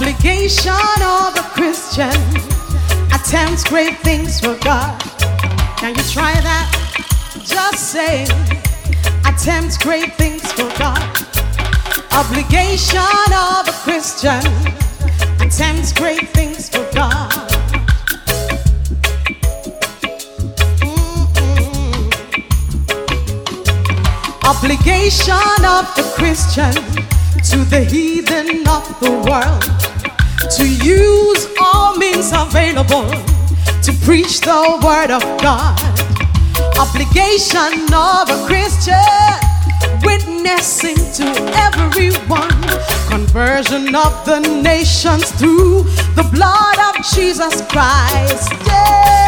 Obligation of a Christian attempts great things for God. Can you try that? Just say, attempts great things for God. Obligation of a Christian attempts great things for God. Mm-hmm. Obligation of the Christian to the heathen of the world to use all means available to preach the word of God. Obligation of a Christian witnessing to everyone. Conversion of the nations through the blood of Jesus Christ. Yeah.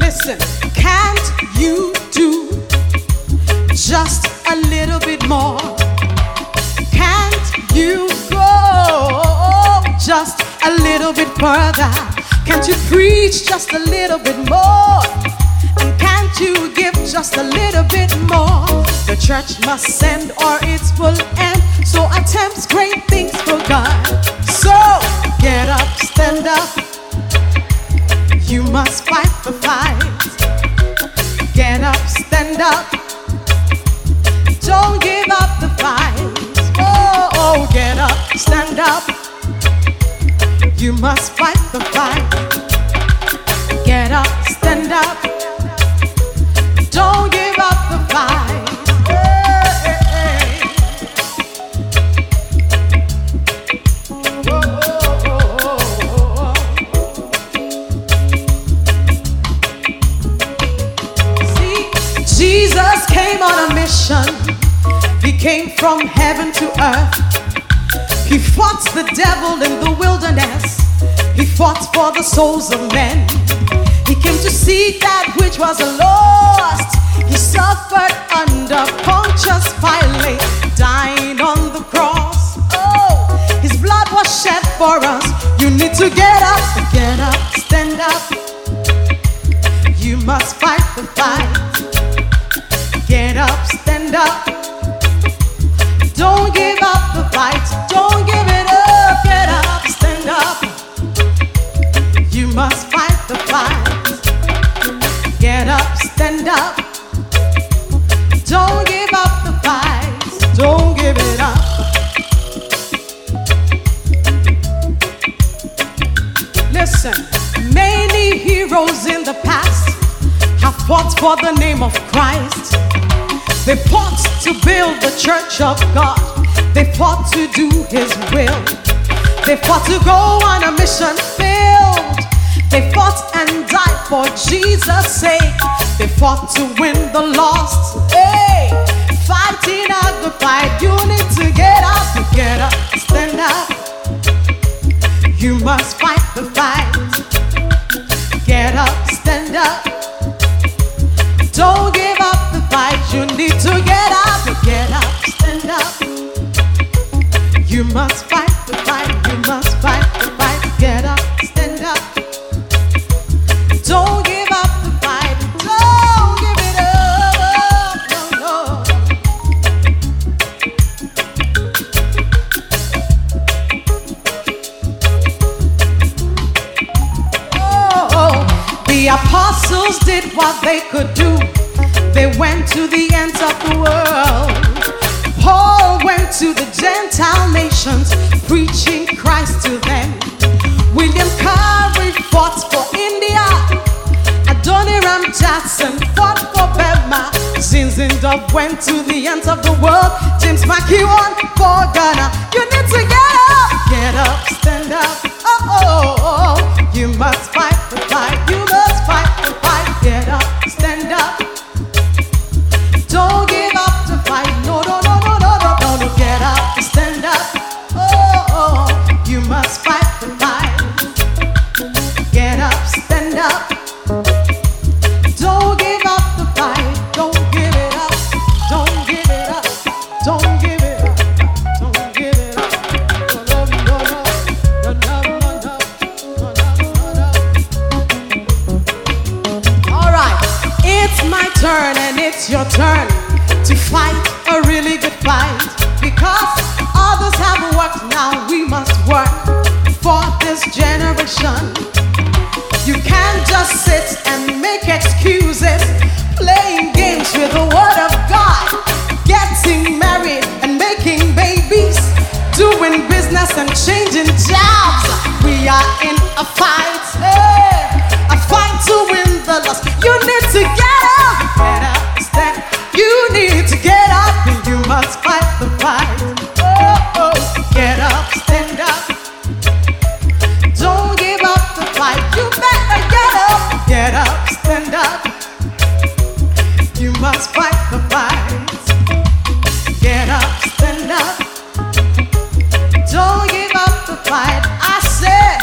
Listen, can't you do just a little bit more? Can't you go just a little bit further? Can't you preach just a little bit more? And can't you give just a little bit more? The church must send or it will end. So attempts great things for God. So get up, stand up. You must stand up. You must fight the fight. Get up, stand up. Don't give up the fight. See, Jesus came on a mission. He came from heaven to earth. He fought the devil in the wilderness. He fought for the souls of men. He came to seek that which was lost. He suffered under Pontius Pilate, dying on the cross. Oh, his blood was shed for us. You need to get up, get up, stand up. You must fight the fight. Get up, stand up. Don't give up the fight. Don't give it up. Get up, stand up. You must fight the fight. Get up, stand up. Don't give up the fight. Don't give it up. Listen, many heroes in the past have fought for the name of Christ. They fought to build the church of God. They fought to do His will. They fought to go on a mission field. They fought and died for Jesus' sake. They fought to win the lost. Hey, fighting out the fight. You need to get up, get up, stand up. You must fight. You must fight the fight. You must fight the fight. Get up, stand up. Don't give up the fight. Don't give it up. No, no. Oh, the apostles did what they could do. They went to the ends of the world. Paul went to the Gentile nations, preaching Christ to them. William Carey fought for India. Adoniram Judson fought for Burma. Zinzendorf went to the ends of the world. James Mackey won for Ghana. You need to get up, get up, stand up. Oh, oh, oh. you must fight the fight. Your turn to fight a really good fight because others have worked. Now we must work for this generation. You can't just sit and make excuses, playing games with the word of God, getting married and making babies, doing business and changing jobs. We are in a fight, hey, a fight to win the loss. You need to get get fight. I said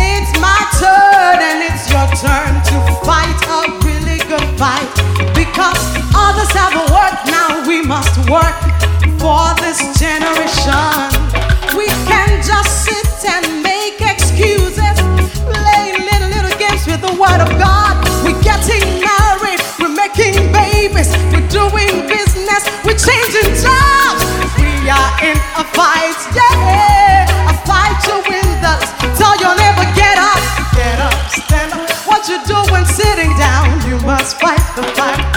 it's my turn and it's your turn to fight a really good fight because others have worked. Now we must work for this generation. We can just sit and Must fight the fight.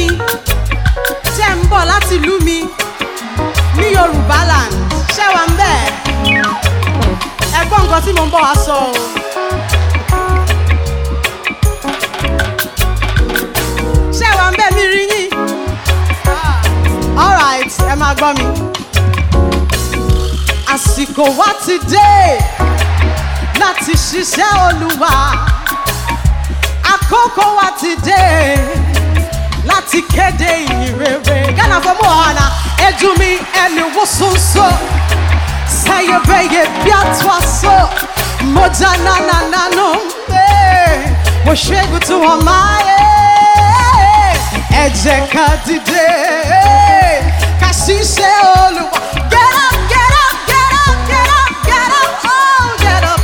Mi tẹ́ ń bọ̀ láti ìlú mi ní yorùbá land. Ṣé wà ń bẹ̀? Ẹ gbọ́ nǹkan tí mo ń bọ̀ wá sọ. O. ṣé wà ń bẹ̀ mi rí yín? Alright ẹ máa gbọ́ mi. àsìkò wa ti dé láti ṣiṣẹ́ olúwa. Àkókò wa ti dé láti kéde ìyìn rere. Ghana honor, ẹjú mi ẹni wo soso. Sẹ́yẹ̀bẹ̀yẹ̀ bí àtúwà so. Mo já nánánánú. Mo ṣẹ́gun tí wọ́n máa yẹ. Ẹ ká dìde. Olùwà. Get up, get up, get up, get up, get up, oh get up.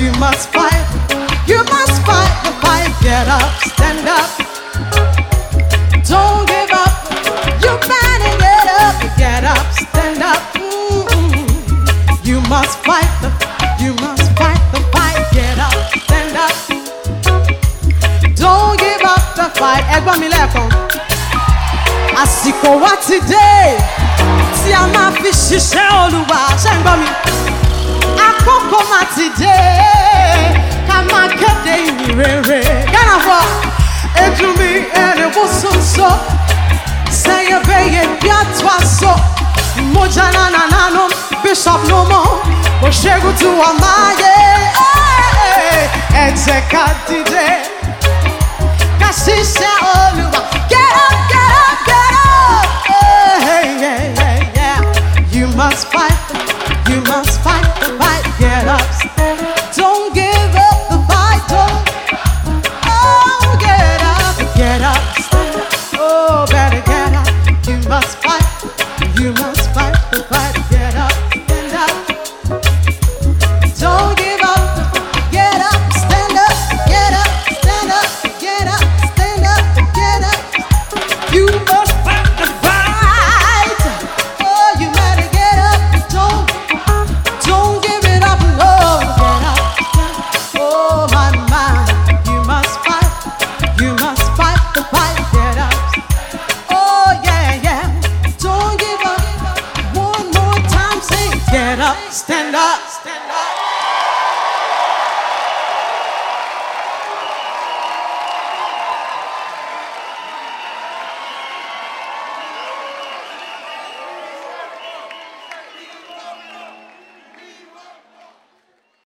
You must fight, you must fight the fight. Get up, stand Àsìkò wa ti dé tí a máa fi ṣiṣẹ́ olùwà. Ṣé ń gbọ́ mi? Àkókò máa ti dé ká máa kéde ìyìn rere. Ghana fọ edu mi ẹni wò soso bí àtúwà so. Mojà nánà nánú bishop no more. Mo ṣẹ́gun tí wọ́n máa yẹ. Ẹ jẹ́ ká dìde ká ṣiṣẹ́ olùwà. Get up, must fight, you must fight the fight, get up. Don't give up the fight, don't. Oh, get up, get up. Oh, better get up. You must fight, you must fight the fight, get up, stand up. Don't give up, get up, stand up, get up, stand up, get up, stand up, get up. You Get up, stand up.